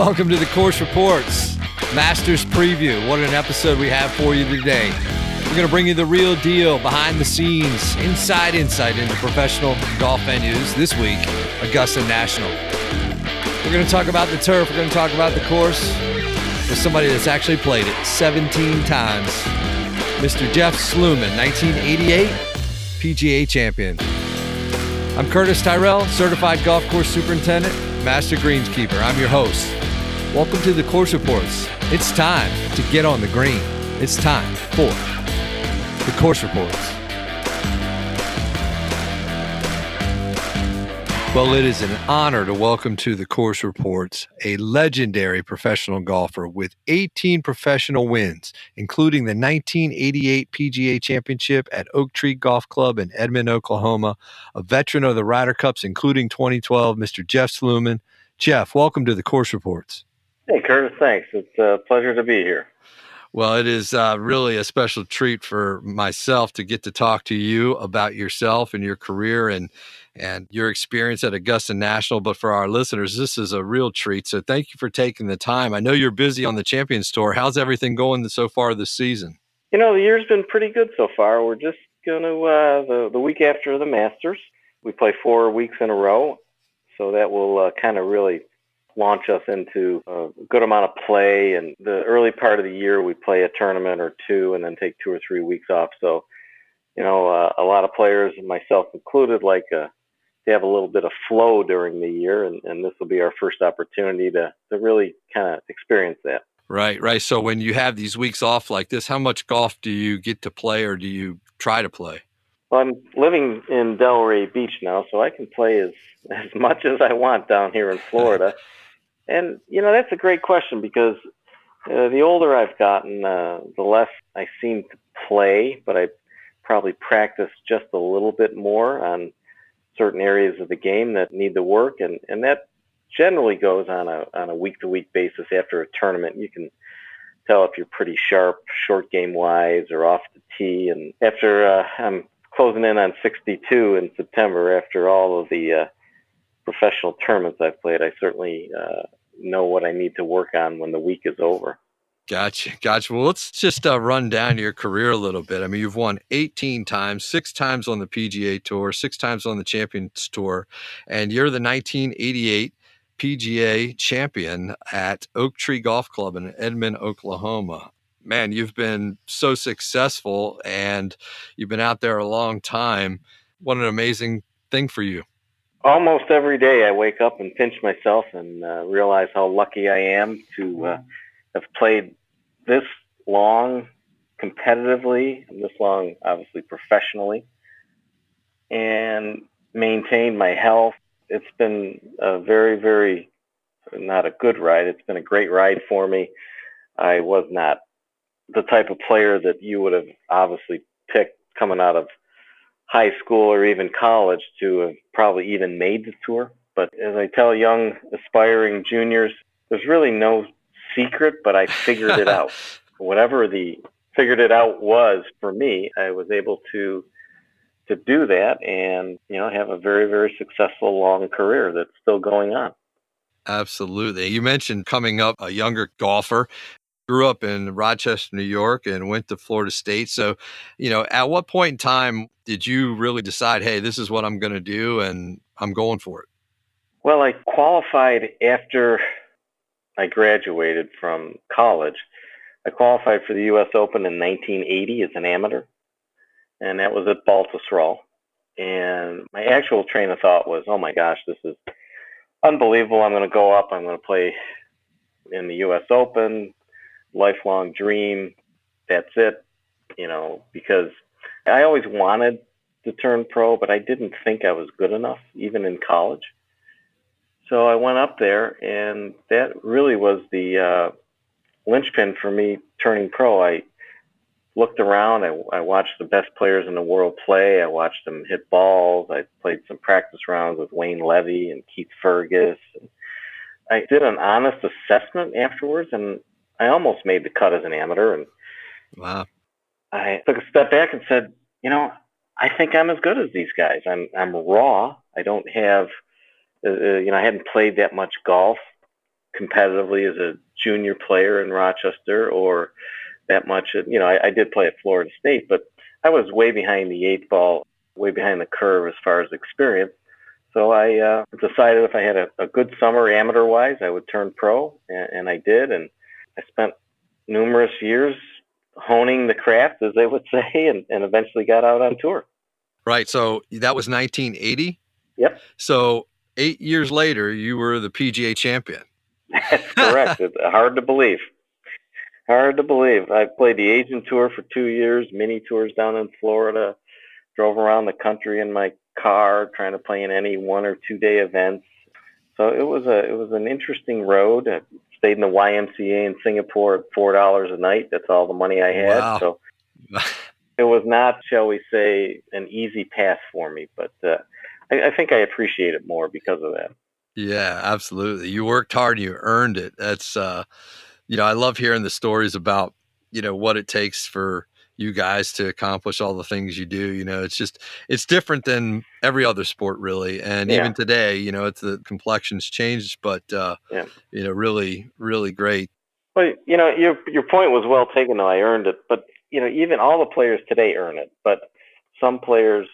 Welcome to the Course Reports Masters Preview. What an episode we have for you today. We're going to bring you the real deal, behind the scenes, inside insight into professional golf venues. This week, Augusta National. We're going to talk about the turf. We're going to talk about the course with somebody that's actually played it 17 times. Mr. Jeff Sluman, 1988 PGA champion. I'm Curtis Tyrell, certified golf course superintendent, master greenskeeper. I'm your host. Welcome to the Course Reports. It's time to get on the green. It's time for the Course Reports. Well, it is an honor to welcome to the Course Reports a legendary professional golfer with 18 professional wins, including the 1988 PGA Championship at Oak Tree Golf Club in Edmond, Oklahoma, a veteran of the Ryder Cups, including 2012, Mr. Jeff Sluman. Jeff, welcome to the Course Reports. Hey, Curtis, thanks. It's a pleasure to be here. Well, it is uh, really a special treat for myself to get to talk to you about yourself and your career and and your experience at Augusta National. But for our listeners, this is a real treat. So thank you for taking the time. I know you're busy on the Champions Tour. How's everything going so far this season? You know, the year's been pretty good so far. We're just going to uh, the the week after the Masters. We play four weeks in a row, so that will uh, kind of really launch us into a good amount of play. And the early part of the year, we play a tournament or two and then take two or three weeks off. So, you know, uh, a lot of players, myself included, like uh, to have a little bit of flow during the year. And, and this will be our first opportunity to, to really kind of experience that. Right, right. So when you have these weeks off like this, how much golf do you get to play or do you try to play? Well, I'm living in Delray Beach now, so I can play as, as much as I want down here in Florida. And you know that's a great question because uh, the older I've gotten, uh, the less I seem to play, but I probably practice just a little bit more on certain areas of the game that need the work, and and that generally goes on a on a week to week basis. After a tournament, you can tell if you're pretty sharp, short game wise, or off the tee. And after uh, I'm closing in on 62 in September, after all of the uh, professional tournaments I've played, I certainly uh, know what I need to work on when the week is over. Gotcha. Gotcha. Well, let's just uh, run down your career a little bit. I mean, you've won 18 times, six times on the PGA Tour, six times on the Champions Tour, and you're the 1988 PGA champion at Oak Tree Golf Club in Edmond, Oklahoma. Man, you've been so successful and you've been out there a long time. What an amazing thing for you almost every day I wake up and pinch myself and uh, realize how lucky I am to uh, have played this long competitively, this long obviously professionally, and maintained my health. It's been a very, very not a good ride. It's been a great ride for me. I was not the type of player that you would have obviously picked coming out of high school or even college to have probably even made the tour. But as I tell young aspiring juniors, there's really no secret, but I figured it out. Whatever the figured it out was for me, I was able to to do that and you know have a very very successful long career that's still going on. Absolutely. You mentioned coming up a younger golfer grew up in Rochester, New York, and went to Florida State. So, you know, at what point in time did you really decide, hey, this is what I'm going to do and I'm going for it? Well, I qualified after I graduated from college. I qualified for the U.S. Open in 1980 as an amateur, and that was at Baltusrol. And my actual train of thought was, oh my gosh, this is unbelievable. I'm going to go up. I'm going to play in the U.S. Open, lifelong dream. That's it, you know, because I always wanted to turn pro, but I didn't think I was good enough, even in college. So I went up there, and that really was the uh, linchpin for me turning pro. I looked around. I, I watched the best players in the world play. I watched them hit balls. I played some practice rounds with Wayne Levi and Keith Fergus. And I did an honest assessment afterwards, and I almost made the cut as an amateur. And wow, I took a step back and said, you know, I think I'm as good as these guys. I'm I'm raw. I don't have, uh, uh, you know, I hadn't played that much golf competitively as a junior player in Rochester or that much. You know, I, I did play at Florida State, but I was way behind the eight ball, way behind the curve as far as experience. So I uh, decided if I had a, a good summer amateur wise, I would turn pro, and, and I did. And I spent numerous years honing the craft, as they would say, and, and eventually got out on tour. Right. So that was 1980. Yep. So eight years later, you were the PGA champion. That's correct. it's hard to believe. Hard to believe. I played the Asian tour for two years, mini tours down in Florida, drove around the country in my car trying to play in any one or two day events. So it was a it was an interesting road. I stayed in the YMCA in Singapore at four dollars a night. That's all the money I had. Wow. So it was not, shall we say, an easy path for me. But uh, I, I think I appreciate it more because of that. Yeah, absolutely. You worked hard, you earned it. That's uh you know, I love hearing the stories about, you know, what it takes for you guys to accomplish all the things you do. You know, it's just it's different than every other sport really. And Yeah. even today, you know, it's the complexion's changed, but uh Yeah. you know, really, really great. Well, you know, your your point was well taken. Though I earned it, but you know, even all the players today earn it. But some players,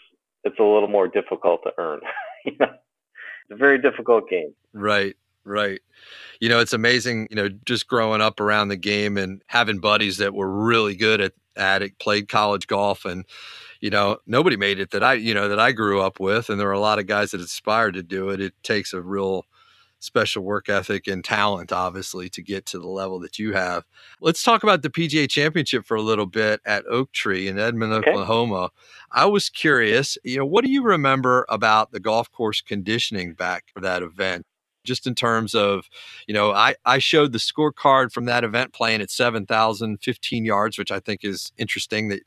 it's a little more difficult to earn. you know, it's a very difficult game. Right, right. You know, it's amazing, you know, just growing up around the game and having buddies that were really good at, at it, played college golf and you know, nobody made it that I, you know, that I grew up with and there were a lot of guys that aspired to do it. It takes a real special work ethic and talent obviously to get to the level that you have. Let's talk about the PGA Championship for a little bit at Oak Tree in Edmond, Okay. Oklahoma. I was curious, you know, what do you remember about the golf course conditioning back for that event? Just in terms of, you know, I, I showed the scorecard from that event playing at 7,015 yards, which I think is interesting that,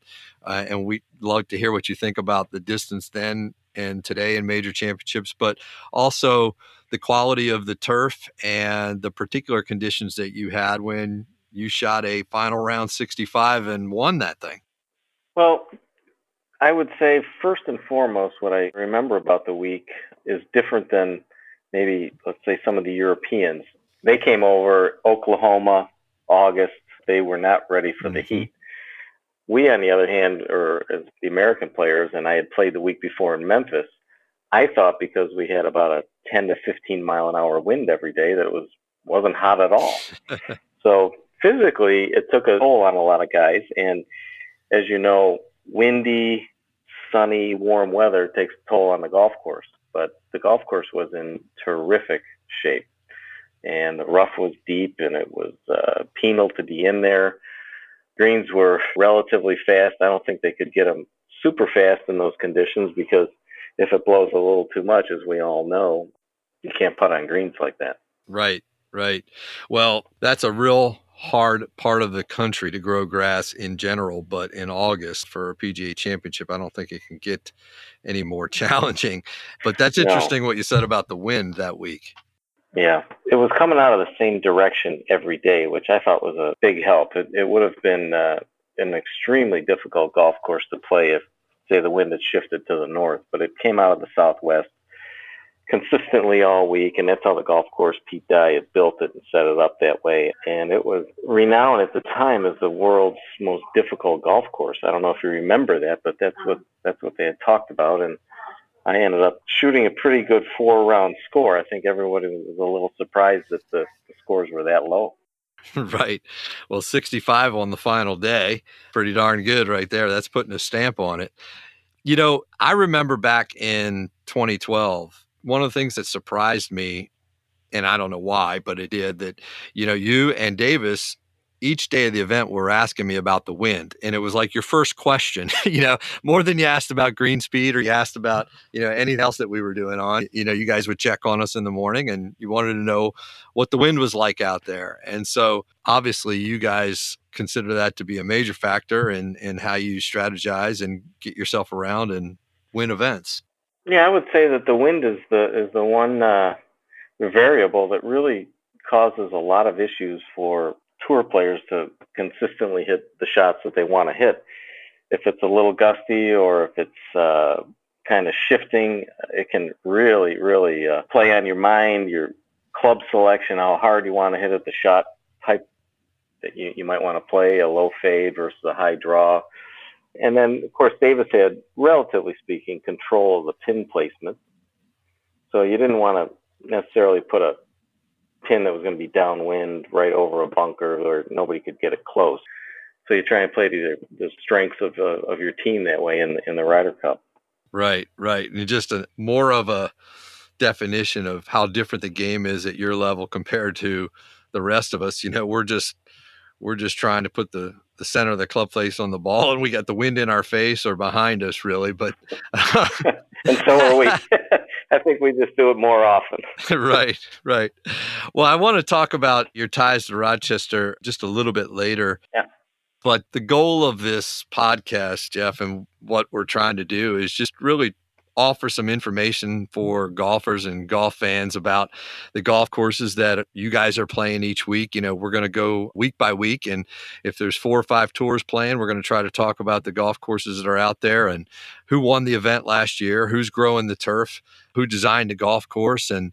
uh, and we'd love to hear what you think about the distance then and today in major championships, but also the quality of the turf and the particular conditions that you had when you shot a final round 65 and won that thing. Well, I would say first and foremost, what I remember about the week is different than maybe, let's say, some of the Europeans. They came over Oklahoma, August. They were not ready for the Mhm. heat. We, on the other hand, or as the American players, and I had played the week before in Memphis, I thought because we had about a 10 to 15 mile an hour wind every day that it was wasn't hot at all. so physically, it took a toll on a lot of guys, and as you know, windy, sunny, warm weather takes a toll on the golf course. But the golf course was in terrific shape, and the rough was deep, and it was uh, penal to be in there. Greens were relatively fast. I don't think they could get them super fast in those conditions because if it blows a little too much, as we all know, you can't putt on greens like that. Right, right. Well, that's a real hard part of the country to grow grass in general, but in August for a PGA championship, I don't think it can get any more challenging. But that's No. interesting what you said about the wind that week. Yeah, it was coming out of the same direction every day, which I thought was a big help. It, it would have been uh, an extremely difficult golf course to play if, say, the wind had shifted to the north, but it came out of the southwest consistently all week, and that's how the golf course Pete Dye had built it and set it up that way. And it was renowned at the time as the world's most difficult golf course. I don't know if you remember that, but that's what that's what they had talked about, and I ended up shooting a pretty good four round score. I think everybody was a little surprised that the, the scores were that low. right. Well, 65 on the final day. Pretty darn good right there. That's putting a stamp on it. You know, I remember back in 2012, one of the things that surprised me, and I don't know why, but it did, that, you know, you and Davis each day of the event were asking me about the wind. And it was like your first question, you know, more than you asked about green speed or you asked about, you know, anything else that we were doing on. You know, you guys would check on us in the morning and you wanted to know what the wind was like out there. And so obviously you guys consider that to be a major factor in, in how you strategize and get yourself around and win events. Yeah, I would say that the wind is the is the one uh, variable that really causes a lot of issues for tour players to consistently hit the shots that they want to hit. If it's a little gusty or if it's uh, kind of shifting, it can really, really uh, play on your mind, your club selection, how hard you want to hit it, the shot type that you, you might want to play, a low fade versus a high draw. And then, of course, Davis had, relatively speaking, control of the pin placement. So you didn't want to necessarily put a pin that was going to be downwind right over a bunker or nobody could get it close. So you try and play to the strengths of, uh, of your team that way in, in the Ryder Cup. Right, right. And just a more of a definition of how different the game is at your level compared to the rest of us. You know, we're just we're just trying to put the the center of the club face on the ball and we got the wind in our face or behind us really but and so are we. I think we just do it more often. Right right. Well i want to talk about your ties to rochester just a little bit later. Yeah. But the goal of this podcast jeff and what we're trying to do is just really offer some information for golfers and golf fans about the golf courses that you guys are playing each week. You know, we're going to go week by week. And if there's four or five tours playing, we're going to try to talk about the golf courses that are out there and who won the event last year, who's growing the turf, who designed the golf course, and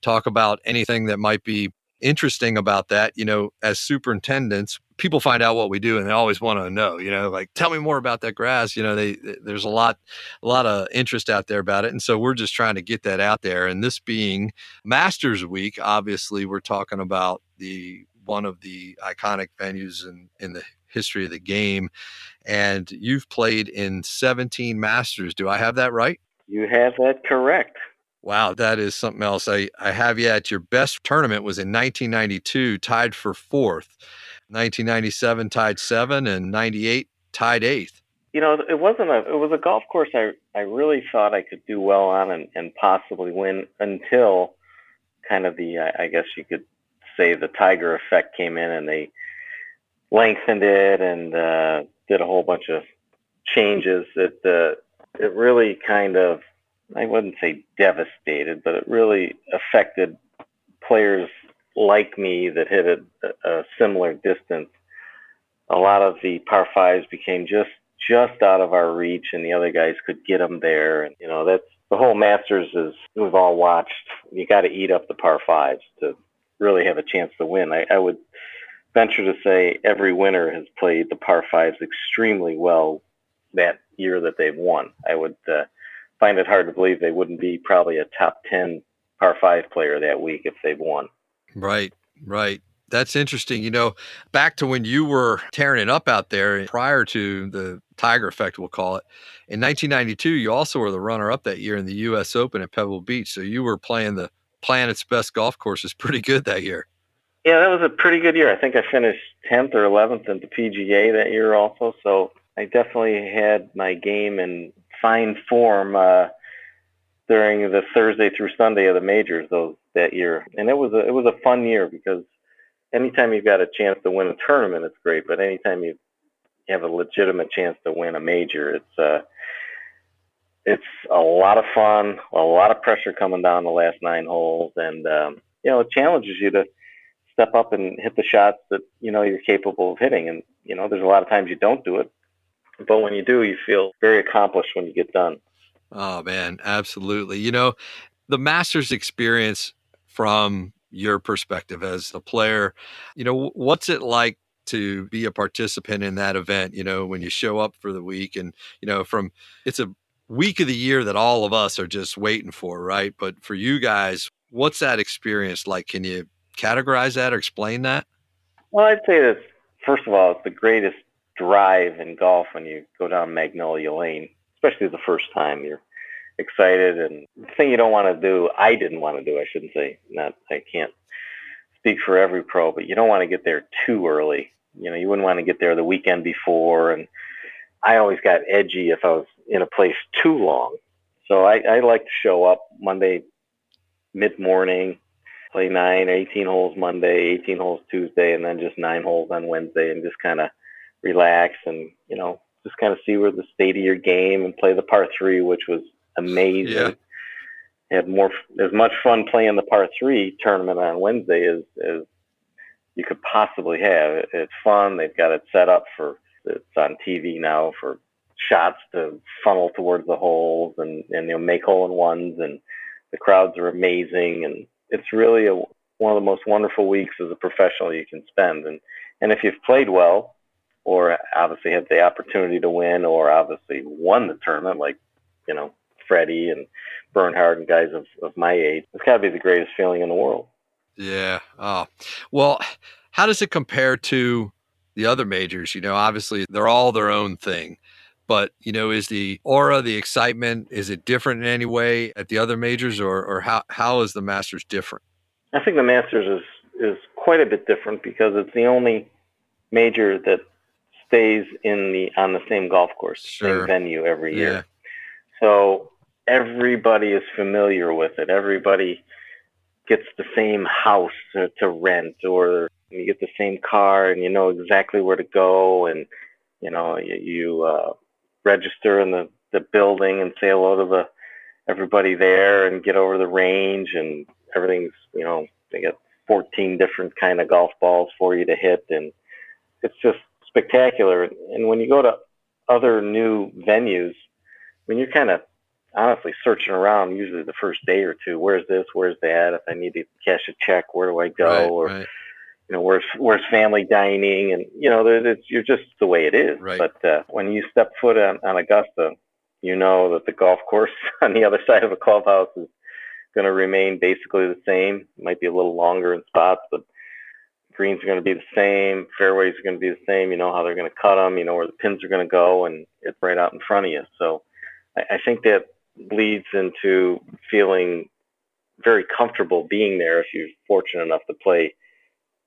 talk about anything that might be interesting about that, you know, as superintendents, people find out what we do and they always want to know, you know, like tell me more about that grass. You know, they there's a lot a lot of interest out there about it. And so we're just trying to get that out there. And this being Masters Week, obviously we're talking about the one of the iconic venues in, in the history of the game. And you've played in 17 Masters. Do I have that right? You have that correct. Wow, that is something else. I, I have you at your best tournament was in 1992, tied for fourth. 1997 tied seven, and 98 tied eighth. You know, it wasn't a it was a golf course I I really thought I could do well on and, and possibly win until kind of the I, I guess you could say the Tiger effect came in and they lengthened it and uh, did a whole bunch of changes. that uh, it really kind of I wouldn't say devastated, but it really affected players like me that hit a, a similar distance. A lot of the par fives became just just out of our reach, and the other guys could get them there. And you know that's the whole Masters is we've all watched. You got to eat up the par fives to really have a chance to win. I, I would venture to say every winner has played the par fives extremely well that year that they've won. I would uh, find it hard to believe they wouldn't be probably a top 10 par five player that week if they've won. Right, right. That's interesting. You know, back to when you were tearing it up out there prior to the Tiger effect, we'll call it. In 1992, you also were the runner up that year in the U.S. Open at Pebble Beach. So you were playing the planet's best golf courses pretty good that year. Yeah, that was a pretty good year. I think I finished 10th or 11th in the PGA that year also. So I definitely had my game in fine form uh, during the Thursday through Sunday of the majors those that year, and it was a it was a fun year because anytime you've got a chance to win a tournament, it's great. But anytime you have a legitimate chance to win a major, it's uh, it's a lot of fun, a lot of pressure coming down the last nine holes, and um, you know it challenges you to step up and hit the shots that you know you're capable of hitting. And you know there's a lot of times you don't do it, but when you do, you feel very accomplished when you get done. Oh man, absolutely. You know, the Masters experience from your perspective as a player, you know, what's it like to be a participant in that event, you know, when you show up for the week and, you know, from it's a week of the year that all of us are just waiting for, right? But for you guys, what's that experience like? Can you categorize that or explain that? Well, I'd say that first of all, it's the greatest drive in golf when you go down Magnolia Lane, especially the first time. You're excited, and the thing you don't want to do, I didn't want to do. I shouldn't say not. I can't speak for every pro, but you don't want to get there too early. You know, you wouldn't want to get there the weekend before, and I always got edgy if I was in a place too long. So I, I like to show up Monday mid morning, play nine, 18 holes Monday, 18 holes Tuesday, and then just nine holes on Wednesday, and just kind of relax and you know just kind of see where the state of your game and play the par three, which was amazing. Yeah. Had more as much fun playing the par three tournament on Wednesday as as you could possibly have. It's fun. They've got it set up for it's on TV now for shots to funnel towards the holes and and you know make hole in ones and the crowds are amazing and it's really a one of the most wonderful weeks as a professional you can spend. And and if you've played well, or obviously had the opportunity to win, or obviously won the tournament, like you know Freddie and Bernhard and guys of, of my age, it's got to be the greatest feeling in the world. Yeah. Oh, well, how does it compare to the other majors? You know, obviously they're all their own thing. But you know, is the aura, the excitement, is it different in any way at the other majors, or or how how is the Masters different? I think the Masters is is quite a bit different because it's the only major that stays in the on the same golf course, sure. same venue every year. Yeah. So everybody is familiar with it. Everybody gets the same house to, to rent, or you get the same car, and you know exactly where to go, and you know you, you uh, register in the the building and say hello to the everybody there, and get over the range, and everything's you know they got 14 different kind of golf balls for you to hit, and it's just spectacular. And when you go to other new venues, when you're kind of honestly searching around, usually the first day or two, where's this, where's that? If I need to cash a check, where do I go? Right, or right. you know, where's where's family dining? And you know, it's you're just the way it is. Right. But uh, when you step foot on, on Augusta, you know that the golf course on the other side of a clubhouse is going to remain basically the same. It might be a little longer in spots, but greens are going to be the same. Fairways are going to be the same. You know how they're going to cut them. You know where the pins are going to go, and it's right out in front of you. So I, I think that leads into feeling very comfortable being there if you're fortunate enough to play,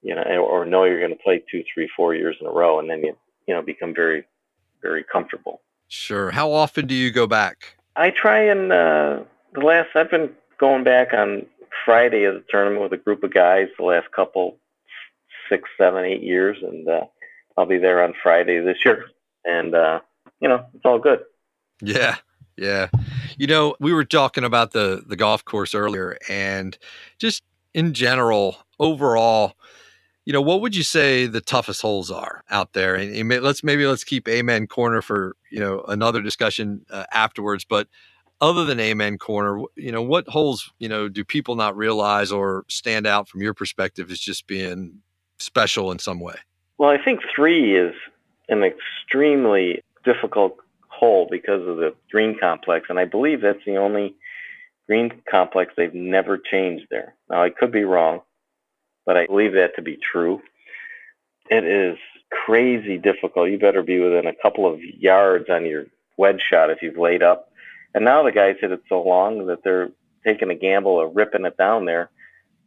you know, or know you're going to play two, three, four years in a row, and then you you know become very, very comfortable. Sure. How often do you go back? I try and uh, the last I've been going back on Friday of the tournament with a group of guys the last couple six, seven, eight years, and uh, I'll be there on Friday this year, and uh, you know it's all good. Yeah, yeah. You know, we were talking about the the golf course earlier, and just in general, overall, you know, what would you say the toughest holes are out there? And, and let's maybe let's keep Amen Corner for you know another discussion uh, afterwards. But other than Amen Corner, you know, what holes you know do people not realize or stand out from your perspective as just being special in some way? Well, I think three is an extremely difficult hole because of the green complex, and I believe that's the only green complex they've never changed there. Now, I could be wrong, but I believe that to be true. It is crazy difficult. You better be within a couple of yards on your wedge shot if you've laid up. And now the guys hit it so long that they're taking a gamble of ripping it down there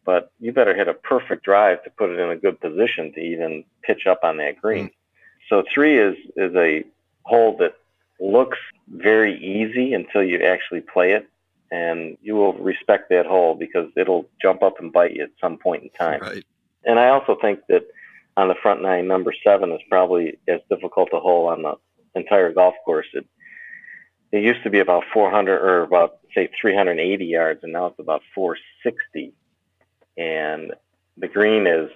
but you better hit a perfect drive to put it in a good position to even pitch up on that green. Mm. So three is is a hole that looks very easy until you actually play it, and you will respect that hole because it'll jump up and bite you at some point in time. Right. And I also think that on the front nine, number seven is probably as difficult a hole on the entire golf course. It it used to be about 400 or about say 380 yards, and now it's about 460 and the green is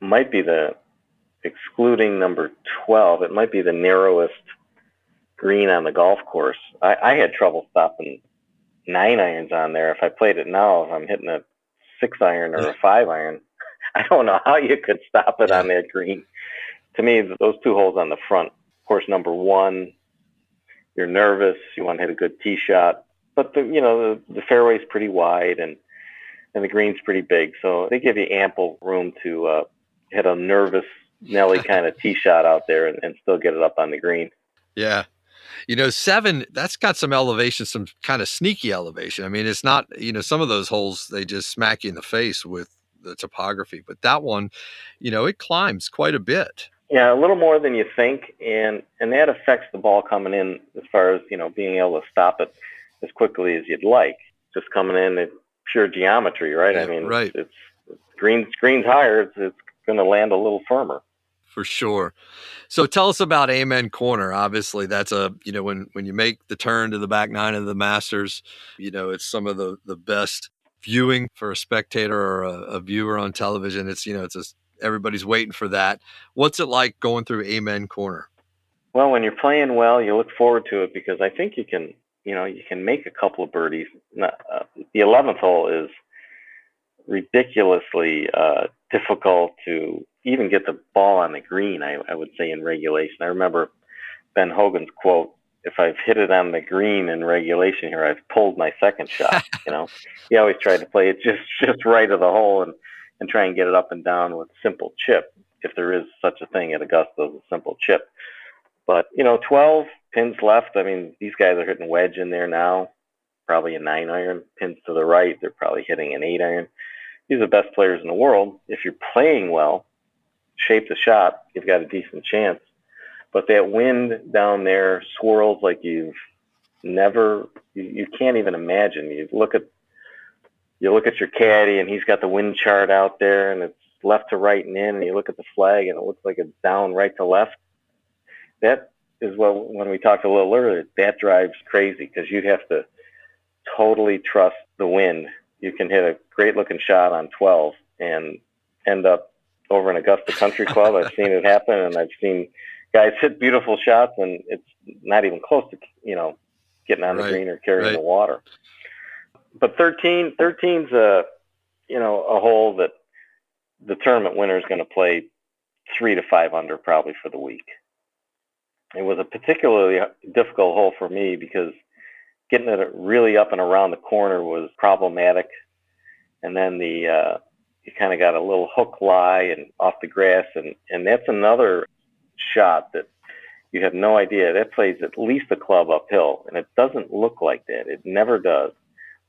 might be the excluding number 12 it might be the narrowest green on the golf course. I, I had trouble stopping nine irons on there. If i played it now if i'm hitting a six iron or a five iron i don't know how you could stop it on that green. To me those two holes on the front course number one you're nervous you want to hit a good tee shot. But the you know the, the fairway's pretty wide and and the green's pretty big, so they give you ample room to uh, hit a nervous Nelly kind of tee shot out there and, and still get it up on the green. Yeah. You know, seven, that's got some elevation, some kind of sneaky elevation. I mean, it's not, you know, some of those holes, they just smack you in the face with the topography, but that one, you know, it climbs quite a bit. Yeah, a little more than you think. And, and that affects the ball coming in as far as, you know, being able to stop it as quickly as you'd like. Just coming in, it pure geometry, right? Yeah, I mean, right. it's, it's green screens higher, it's, it's going to land a little firmer. For sure. So tell us about Amen Corner. Obviously, that's a you know when when you make the turn to the back nine of the Masters, you know it's some of the the best viewing for a spectator or a, a viewer on television. It's you know it's a, everybody's waiting for that. What's it like going through Amen Corner? Well, when you're playing well, you look forward to it because I think you can you know, you can make a couple of birdies. Uh, the 11th hole is ridiculously uh, difficult to even get the ball on the green. I, I would say in regulation. I remember Ben Hogan's quote: "If I've hit it on the green in regulation here, I've pulled my second shot." you know, he always tried to play it just just right of the hole and and try and get it up and down with simple chip, if there is such a thing at Augusta as a simple chip. But you know, 12 pins left. I mean, these guys are hitting wedge in there now, probably a nine iron. Pins to the right, they're probably hitting an eight iron. These are the best players in the world. If you're playing well, shape the shot, you've got a decent chance. But that wind down there swirls like you've never, you, you can't even imagine. You look at you look at your caddy and he's got the wind chart out there and it's left to right and in and you look at the flag and it looks like it's down right to left. That is what when we talked a little earlier, that drives crazy because you have to totally trust the wind. You can hit a great looking shot on 12 and end up over in Augusta Country Club. I've seen it happen and I've seen guys hit beautiful shots and it's not even close to, you know, getting on the green or carrying right. the water but 13, 13's a, you know, a hole that the tournament winner is going to play three to five under probably for the week. It was a particularly difficult hole for me because getting it really up and around the corner was problematic. And then the, uh, you kind of got a little hook lie and off the grass. And, and that's another shot that you have no idea. That plays at least a club uphill. And it doesn't look like that. It never does.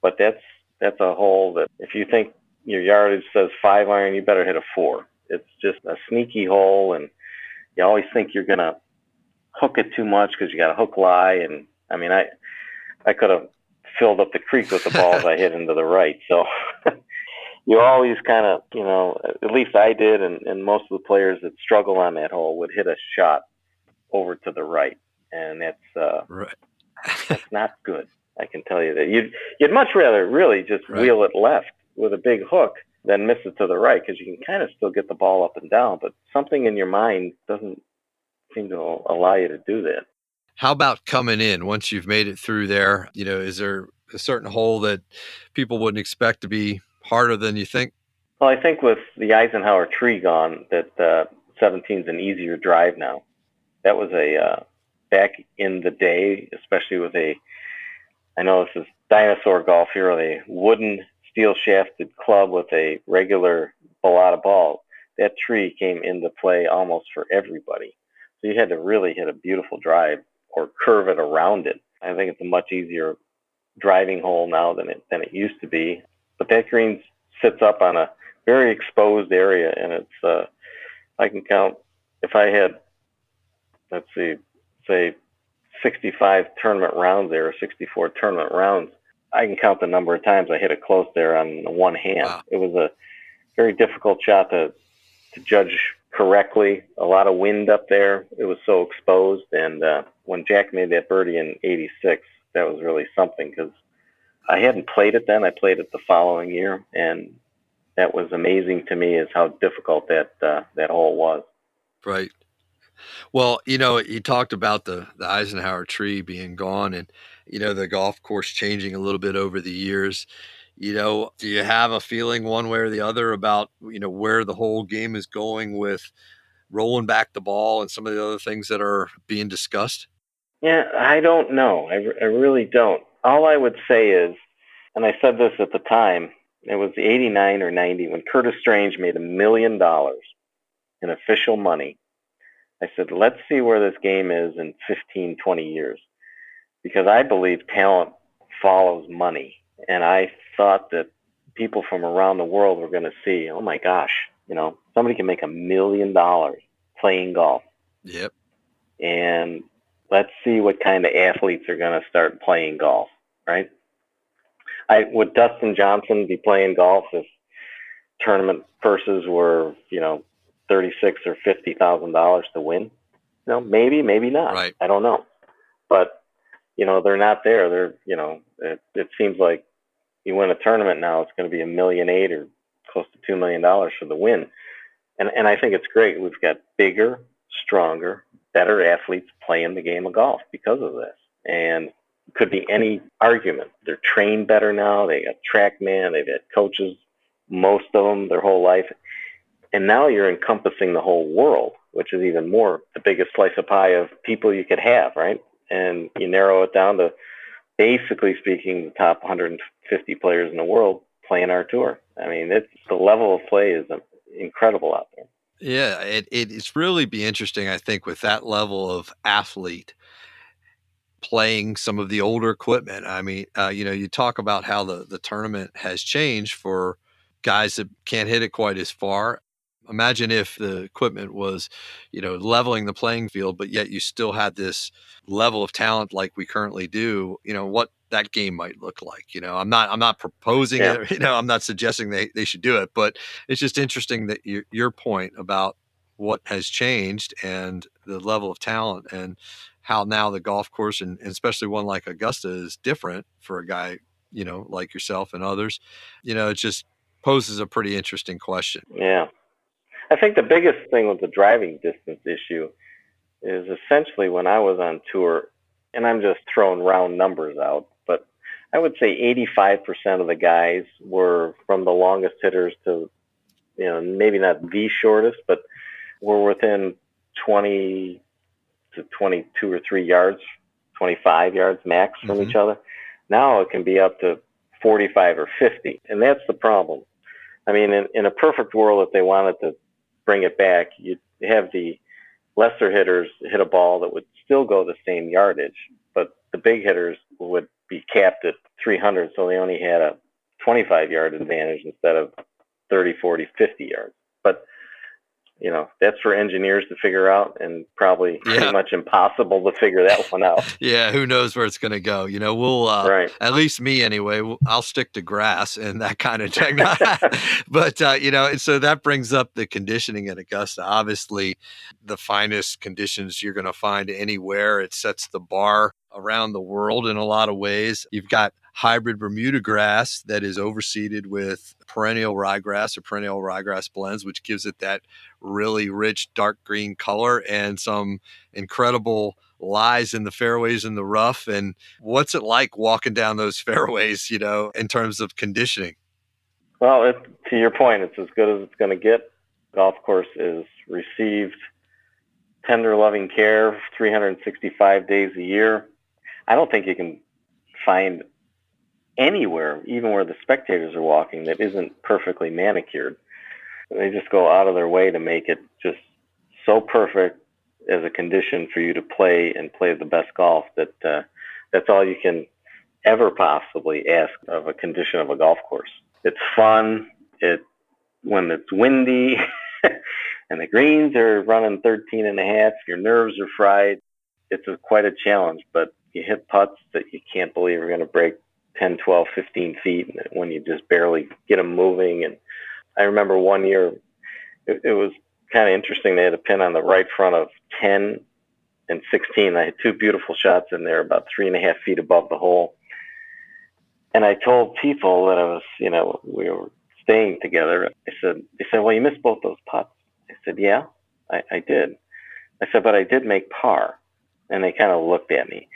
But that's that's a hole that if you think your yardage says five iron, you better hit a four. It's just a sneaky hole, and you always think you're gonna hook it too much because you got a hook lie. And I mean, I I could have filled up the creek with the balls I hit into the right. So you always kind of, you know, at least I did, and, and most of the players that struggle on that hole would hit a shot over to the right, and that's uh, right. that's not good. I can tell you that you'd you'd much rather really just right. wheel it left with a big hook than miss it to the right because you can kind of still get the ball up and down, but something in your mind doesn't seem to allow you to do that. How about coming in once you've made it through there? You know, is there a certain hole that people wouldn't expect to be harder than you think? Well, I think with the Eisenhower tree gone, that uh, 17 is an easier drive now. That was a uh, back in the day, especially with a I know this is dinosaur golf here with a wooden steel shafted club with a regular Balata ball. That tree came into play almost for everybody. So you had to really hit a beautiful drive or curve it around it. I think it's a much easier driving hole now than it than it used to be. But that green sits up on a very exposed area, and it's uh, I can count if I had let's see, say 65 tournament rounds there, or 64 tournament rounds. I can count the number of times I hit it close there on one hand. Wow. It was a very difficult shot to to judge correctly. A lot of wind up there. It was so exposed. And uh, when Jack made that birdie in '86, that was really something because I hadn't played it then. I played it the following year, and that was amazing to me is how difficult that uh, that hole was. Right. Well, you know, you talked about the the Eisenhower tree being gone, and you know the golf course changing a little bit over the years. You know, do you have a feeling one way or the other about you know where the whole game is going with rolling back the ball and some of the other things that are being discussed? Yeah, I don't know. I, I really don't. All I would say is, and I said this at the time, it was 89 or 90 when Curtis Strange made a million dollars in official money I said, let's see where this game is in 15, 20 years. Because I believe talent follows money. And I thought that people from around the world were going to see, oh my gosh, you know, somebody can make a million dollars playing golf. Yep. And let's see what kind of athletes are going to start playing golf, right? I would Dustin Johnson be playing golf if tournament purses were, you know, thirty-six or fifty thousand dollars to win. You know, maybe, maybe not. Right. I don't know, but you know, they're not there. They're, you know, it, it seems like you win a tournament now, it's going to be a million eight or close to two million dollars for the win, and and I think it's great. We've got bigger, stronger, better athletes playing the game of golf because of this, and could be any argument. They're trained better now. They got TrackMan. They've had coaches most of them their whole life. And now you're encompassing the whole world, which is even more the biggest slice of pie of people you could have, right? And you narrow it down to basically speaking, the top 150 players in the world playing our tour. I mean, it's the level of play is incredible out there. Yeah, it, it's really be interesting, I think, with that level of athlete playing some of the older equipment. I mean, uh, you know, you talk about how the, the tournament has changed for guys that can't hit it quite as far. Imagine if the equipment was, you know, leveling the playing field, but yet you still had this level of talent like we currently do. You know, what that game might look like. You know, I'm not I'm not proposing yeah. it. You know, I'm not suggesting they, they should do it, but it's just interesting that your your point about what has changed and the level of talent and how now the golf course and, and especially one like Augusta is different for a guy, you know, like yourself and others. You know, it just poses a pretty interesting question. Yeah. I think the biggest thing with the driving distance issue is essentially when I was on tour, and I'm just throwing round numbers out, but I would say 85% of the guys were from the longest hitters to, you know, maybe not the shortest, but were within 20 to 22 or 3 yards, 25 yards max from mm-hmm. each other. Now it can be up to 45 or 50, and that's the problem. I mean, in, in a perfect world, if they wanted to bring it back, you'd have the lesser hitters hit a ball that would still go the same yardage, but the big hitters would be capped at 300, so they only had a 25 yard advantage instead of 30, 40, 50 yards. But you know that's for engineers to figure out and probably yeah. pretty much impossible to figure that one out yeah who knows where it's going to go you know we'll uh, right. at least me anyway i'll stick to grass and that kind of technology but uh, you know and so that brings up the conditioning at augusta obviously the finest conditions you're going to find anywhere it sets the bar around the world in a lot of ways you've got hybrid Bermuda grass that is overseeded with perennial ryegrass or perennial ryegrass blends, which gives it that really rich dark green color and some incredible lies in the fairways in the rough. And what's it like walking down those fairways, you know, in terms of conditioning? Well, it, to your point, it's as good as it's going to get. Golf course is received tender, loving care 365 days a year. I don't think you can find anywhere, even where the spectators are walking, that isn't perfectly manicured. They just go out of their way to make it just so perfect as a condition for you to play and play the best golf that uh, that's all you can ever possibly ask of a condition of a golf course. It's fun. It when it's windy and the greens are running 13 and a half, your nerves are fried. It's a, quite a challenge, but you hit putts that you can't believe are going to break 10, 12, 15 feet when you just barely get them moving. And I remember one year, it, it was kind of interesting. They had a pin on the right front of 10 and 16. I had two beautiful shots in there, about three and a half feet above the hole. And I told people that I was, you know, we were staying together. I said, they said, well, you missed both those putts. I said, yeah, I, I did. I said, but I did make par. And they kind of looked at me.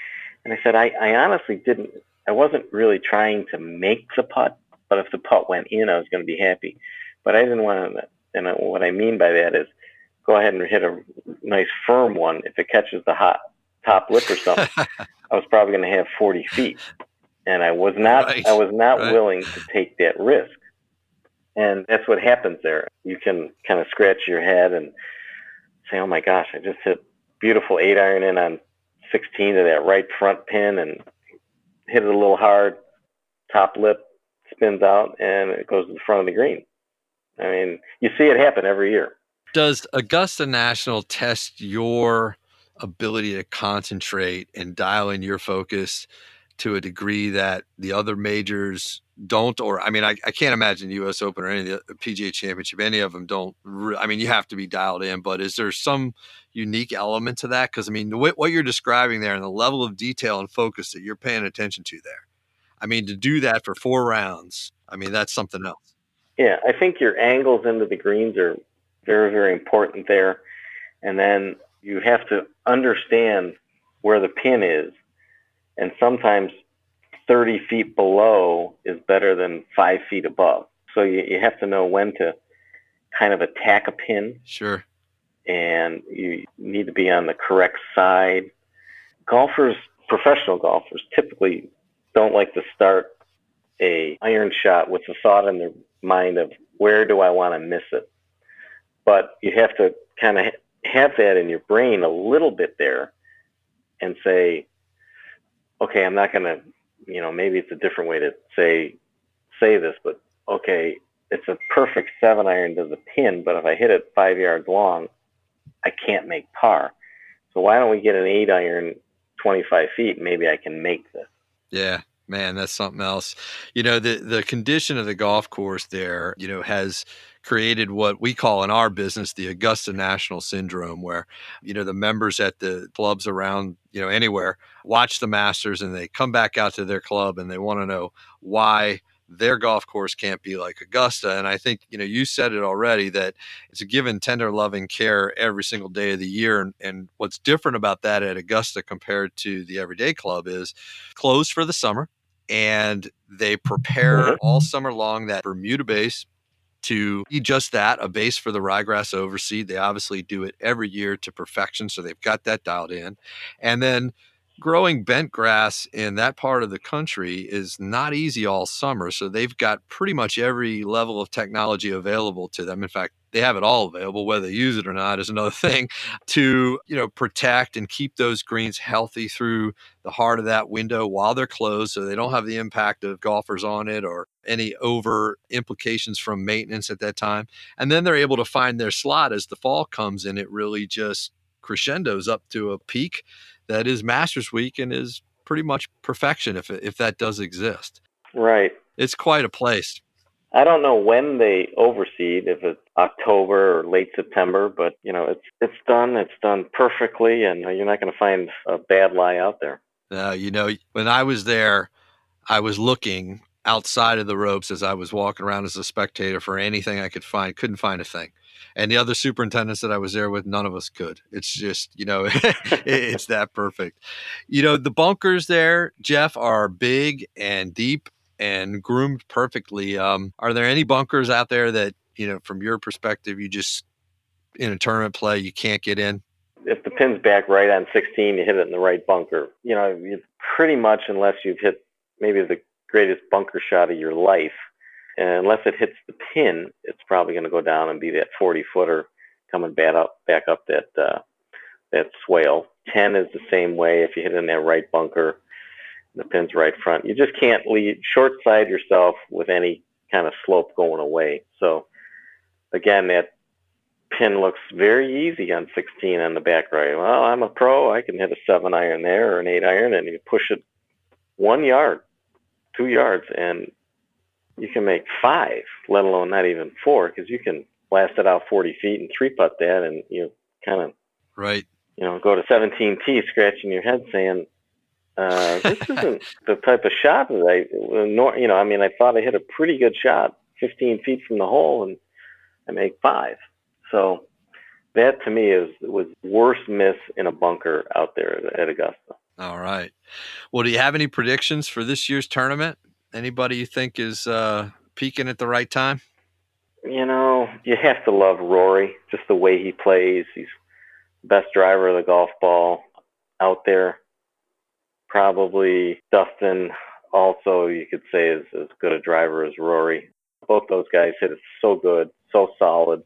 And I said, I, I honestly didn't I wasn't really trying to make the putt, but if the putt went in, I was going to be happy. But I didn't want to. And what I mean by that is, go ahead and hit a nice firm one. If it catches the hot top lip or something, I was probably going to have 40 feet, and I was not. Right. I was not right. willing to take that risk. And that's what happens there. You can kind of scratch your head and say, "Oh my gosh, I just hit beautiful eight iron in on 16 to that right front pin, and hit it a little hard, top lip spins out, and it goes to the front of the green. I mean, you see it happen every year. Does Augusta National test your ability to concentrate and dial in your focus to a degree that the other majors don't or i mean i, I can't imagine the us open or any of the pga championship any of them don't re- i mean you have to be dialed in but is there some unique element to that? Because i mean what, what you're describing there and the level of detail and focus that you're paying attention to there. I mean to do that for four rounds i mean that's something else. Yeah i think your angles into the greens are very very important there. And then you have to understand where the pin is. And sometimes 30 feet below is better than five feet above. So you, you have to know when to kind of attack a pin. Sure. And you need to be on the correct side. Golfers, professional golfers, typically don't like to start a iron shot with the thought in their mind of where do I want to miss it. But you have to kind of have that in your brain a little bit there and say, okay, I'm not going to, you know, maybe it's a different way to say say this, but okay, it's a perfect seven iron to the pin, but if I hit it five yards long, I can't make par. So why don't we get an eight iron 25 feet? Maybe I can make this. Yeah. Man, that's something else. You know, the the condition of the golf course there, you know, has created what we call in our business the Augusta National Syndrome, where, you know, the members at the clubs around, you know, anywhere watch the Masters and they come back out to their club and they want to know why their golf course can't be like Augusta. And I think, you know, you said it already that it's a given tender loving care every single day of the year. And, and what's different about that at Augusta compared to the everyday club is closed for the summer and they prepare mm-hmm. all summer long that Bermuda base to be just that a base for the ryegrass overseed. They obviously do it every year to perfection. So they've got that dialed in. And then growing bent grass in that part of the country is not easy all summer. So they've got pretty much every level of technology available to them. In fact, they have it all available. Whether they use it or not is another thing. To you know protect and keep those greens healthy through the heart of that window while they're closed, so they don't have the impact of golfers on it or any over implications from maintenance at that time. And then they're able to find their slot as the fall comes and it really just crescendos up to a peak that is Masters Week and is pretty much perfection if if that does exist. Right. It's quite a place. I don't know when they overseed, if it's October or late September, but you know, it's it's done. It's done perfectly, and you're not going to find a bad lie out there. Uh, you know, when I was there, I was looking outside of the ropes as I was walking around as a spectator for anything I could find. Couldn't find a thing and the other superintendents that I was there with, none of us could. It's just, you know, it's that perfect. You know, the bunkers there, Jeff, are big and deep and groomed perfectly. Um, are there any bunkers out there that, you know, from your perspective, you just in a tournament play, you can't get in? If the pin's back right on 16, you hit it in the right bunker. You know, pretty much, unless you've hit maybe the greatest bunker shot of your life, and unless it hits the pin, it's probably going to go down and be that 40 footer coming back up, back up that uh, that swale. 10 is the same way. If you hit in that right bunker, the pin's right front. You just can't lead short side yourself with any kind of slope going away. So again, that pin looks very easy on 16 on the back right. Well, I'm a pro. I can hit a seven iron there or an eight iron, and you push it one yard, two yards, and you can make five, let alone not even four, because you can blast it out 40 feet and three putt that, and you kind of right, you know, go to 17 t, scratching your head, saying, uh, "This isn't the type of shot that I, nor, you know, I mean, I thought I hit a pretty good shot, 15 feet from the hole, and I make five. So that to me is was worst miss in a bunker out there at Augusta. All right. Well, do you have any predictions for this year's tournament? Anybody you think is uh, peaking at the right time? You know, you have to love Rory, just the way he plays. He's the best driver of the golf ball out there. Probably Dustin also you could say is as good a driver as Rory. Both those guys hit it so good, so solid.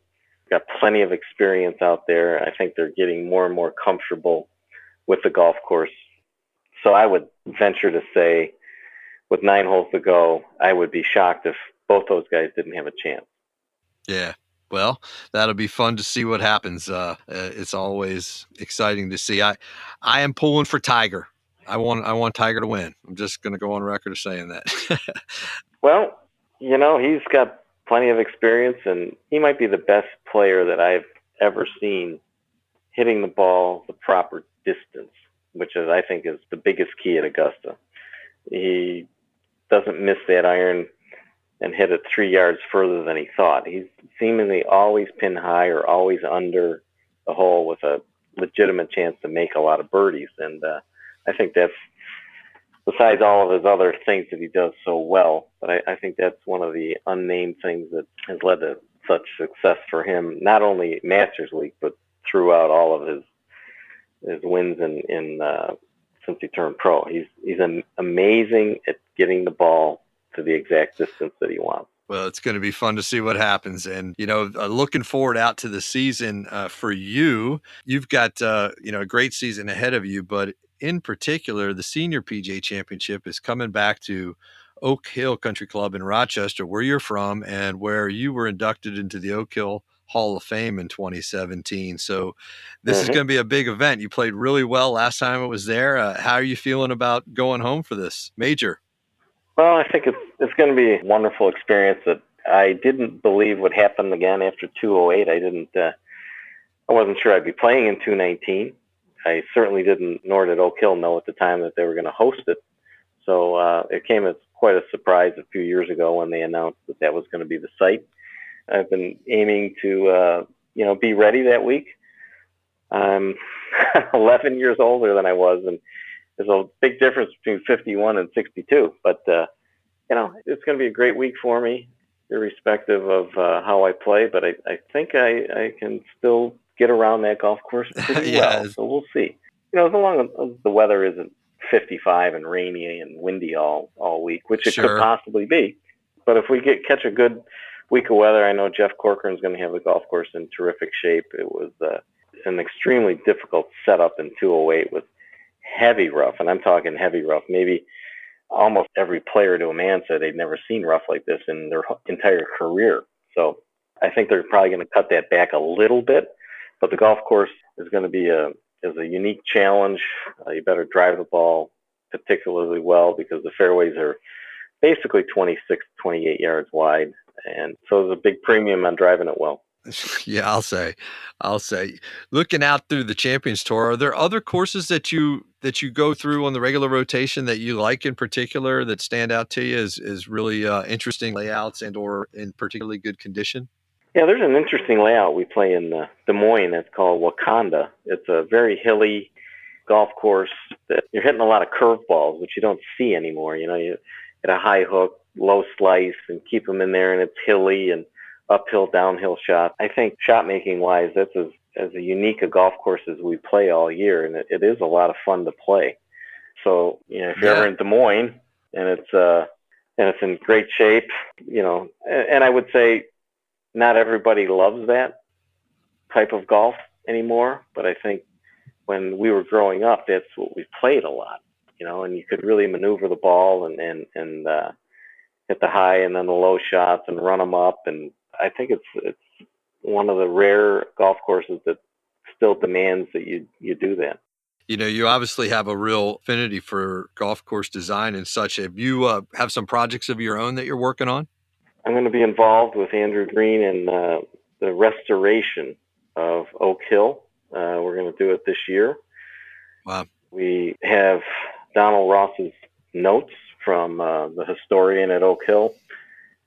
Got plenty of experience out there. I think they're getting more and more comfortable with the golf course. So I would venture to say with nine holes to go, I would be shocked if both those guys didn't have a chance. Yeah. Well, that'll be fun to see what happens. Uh, uh, it's always exciting to see. I, I am pulling for Tiger. I want, I want Tiger to win. I'm just going to go on record of saying that. well, you know, he's got plenty of experience, and he might be the best player that I've ever seen hitting the ball the proper distance, which is, I think, is the biggest key at Augusta. He doesn't miss that iron and hit it three yards further than he thought. He's seemingly always pin high or always under the hole with a legitimate chance to make a lot of birdies. And uh, I think that's besides all of his other things that he does so well. But I, I think that's one of the unnamed things that has led to such success for him, not only Masters League, but throughout all of his his wins in in uh, since he turned pro. He's he's an amazing at getting the ball to the exact distance that he wants. Well, it's going to be fun to see what happens, and you know, uh, looking forward out to the season uh, for you. You've got uh, you know a great season ahead of you, but in particular, the Senior PGA Championship is coming back to Oak Hill Country Club in Rochester, where you're from, and where you were inducted into the Oak Hill Hall of Fame in 2017. So this mm-hmm. is going to be a big event. You played really well last time it was there. Uh, how are you feeling about going home for this major? Well, I think it's it's going to be a wonderful experience that I didn't believe would happen again after 208. I didn't. Uh, I wasn't sure I'd be playing in 219. I certainly didn't, nor did Oak Hill know at the time that they were going to host it. So uh, it came as quite a surprise a few years ago when they announced that that was going to be the site. I've been aiming to, uh, you know, be ready that week. I'm 11 years older than I was, and there's a big difference between 51 and 62. But uh, you know, it's going to be a great week for me, irrespective of uh, how I play. But I, I think I, I can still get around that golf course pretty yes. well. So we'll see. You know, as long as the weather isn't 55 and rainy and windy all all week, which it sure. could possibly be. But if we get catch a good week of weather, I know Jeff Corcoran's going to have the golf course in terrific shape. It was uh, an extremely difficult setup in 208 with heavy rough, and I'm talking heavy rough. Maybe almost every player to a man said they'd never seen rough like this in their entire career. So I think they're probably going to cut that back a little bit. But the golf course is going to be a is a unique challenge. Uh, you better drive the ball particularly well because the fairways are basically 26, 28 yards wide, and so there's a big premium on driving it well. Yeah, I'll say, I'll say, looking out through the Champions Tour, are there other courses that you that you go through on the regular rotation that you like in particular that stand out to you as, is really uh, interesting layouts and or in particularly good condition? Yeah, there's an interesting layout we play in uh, Des Moines. It's called Wakonda. It's a very hilly golf course that you're hitting a lot of curveballs, which you don't see anymore. You know, you hit a high hook, low slice, and keep them in there, and it's hilly and uphill, downhill shot. I think shot making wise, that's as, as a unique a golf course as we play all year, and it, it is a lot of fun to play. So, you know, if you're yeah. ever in Des Moines and it's uh and it's in great shape, you know, and, and I would say not everybody loves that type of golf anymore, but I think when we were growing up, that's what we played a lot, you know, and you could really maneuver the ball and and and uh, hit the high and then the low shots and run them up, and I think it's it's one of the rare golf courses that still demands that you you do that. You know, you obviously have a real affinity for golf course design and such. Have you uh, have some projects of your own that you're working on? I'm going to be involved with Andrew Green in uh, the restoration of Oak Hill. Uh, we're going to do it this year. Wow. We have Donald Ross's notes from uh, the historian at Oak Hill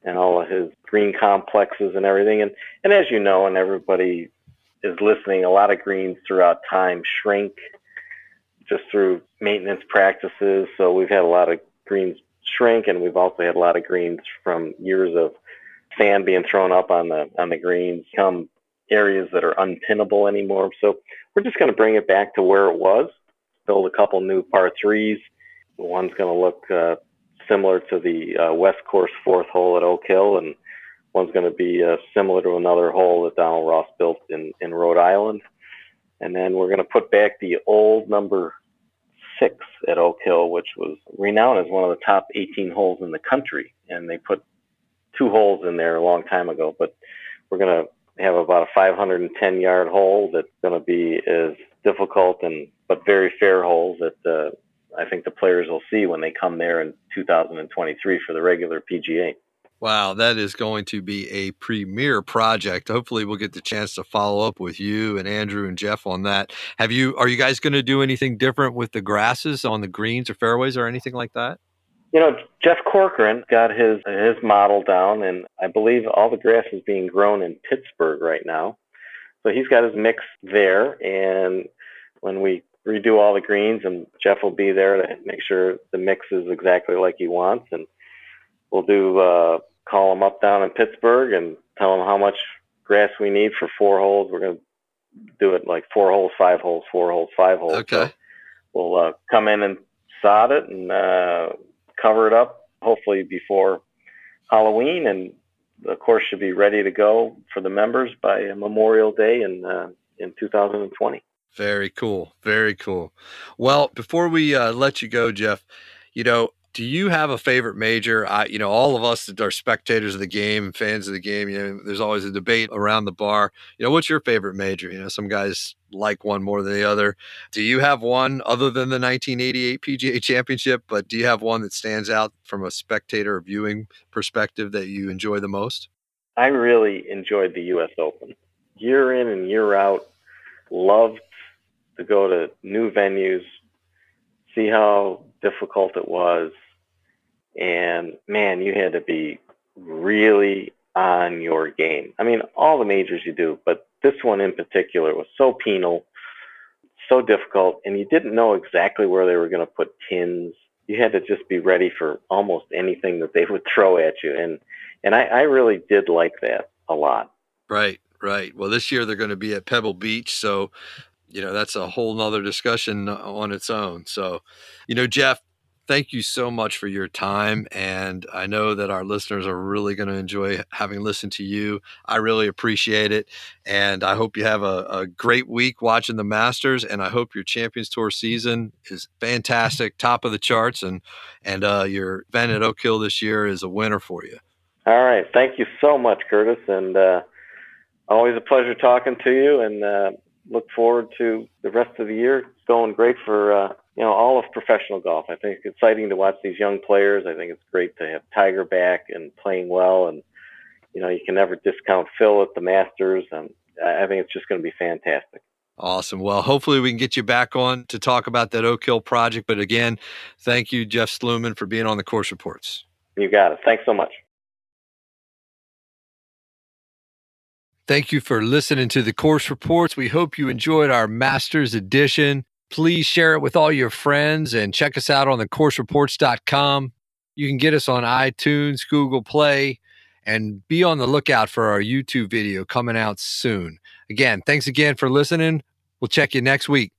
and all of his green complexes and everything. And, and as you know, and everybody is listening, a lot of greens throughout time shrink just through maintenance practices. So we've had a lot of greens shrink, and we've also had a lot of greens from years of sand being thrown up on the on the greens come areas that are unpinnable anymore. So we're just going to bring it back to where it was. Build a couple new par threes. One's going to look uh, similar to the uh, West Course fourth hole at Oak Hill, and one's going to be uh, similar to another hole that Donald Ross built in in Rhode Island. And then we're going to put back the old number six at Oak Hill, which was renowned as one of the top 18 holes in the country. And they put two holes in there a long time ago, but we're going to have about a 510 yard hole that's going to be as difficult and but very fair holes that uh, I think the players will see when they come there in 2023 for the regular PGA. Wow, that is going to be a premier project. Hopefully, we'll get the chance to follow up with you and Andrew and Jeff on that. Have you? Are you guys going to do anything different with the grasses on the greens or fairways or anything like that? You know, Jeff Corcoran got his his model down, and I believe all the grass is being grown in Pittsburgh right now. So he's got his mix there, and when we redo all the greens, and Jeff will be there to make sure the mix is exactly like he wants, and we'll do uh, call him up down in Pittsburgh and tell him how much grass we need for four holes. We're gonna do it like four holes, five holes, four holes, five holes. Okay. So we'll uh, come in and sod it and uh, cover it up, hopefully before Halloween, and the course should be ready to go for the members by Memorial Day in uh, in 2020. Very cool. Very cool. Well, before we uh, let you go, Jeff, you know, do you have a favorite major? I, you know, all of us that are spectators of the game, fans of the game, you know, there's always a debate around the bar. You know, what's your favorite major? You know, some guys like one more than the other. Do you have one other than the 1988 PGA Championship? But do you have one that stands out from a spectator viewing perspective that you enjoy the most? I really enjoyed the U.S. Open. Year in and year out, loved to go to new venues, see how difficult it was. And man, you had to be really on your game. I mean, all the majors you do, but this one in particular was so penal, so difficult, and you didn't know exactly where they were going to put pins. You had to just be ready for almost anything that they would throw at you. And and I, I really did like that a lot. Right, right. Well, this year they're going to be at Pebble Beach, so you know that's a whole nother discussion on its own. So, you know, Jeff, thank you so much for your time. And I know that our listeners are really going to enjoy having listened to you. I really appreciate it. And I hope you have a, a, great week watching the Masters. And I hope your Champions Tour season is fantastic, top of the charts. And, and uh, your event at Oak Hill this year is a winner for you. All right. Thank you so much, Curtis. And uh, always a pleasure talking to you. And uh, look forward to the rest of the year. It's going great for uh, you know all of professional golf. I think it's exciting to watch these young players. I think it's great to have Tiger back and playing well, and you know you can never discount Phil at the Masters. And I think it's just going to be fantastic. Awesome. Well, hopefully we can get you back on to talk about that Oak Hill project. But again, thank you, Jeff Sluman, for being on the course reports. You got it. Thanks so much. Thank you for listening to the course reports. We hope you enjoyed our Masters edition. Please share it with all your friends and check us out on the coursereports.com. You can get us on iTunes, Google Play, and be on the lookout for our YouTube video coming out soon. Again, thanks again for listening. We'll check you next week.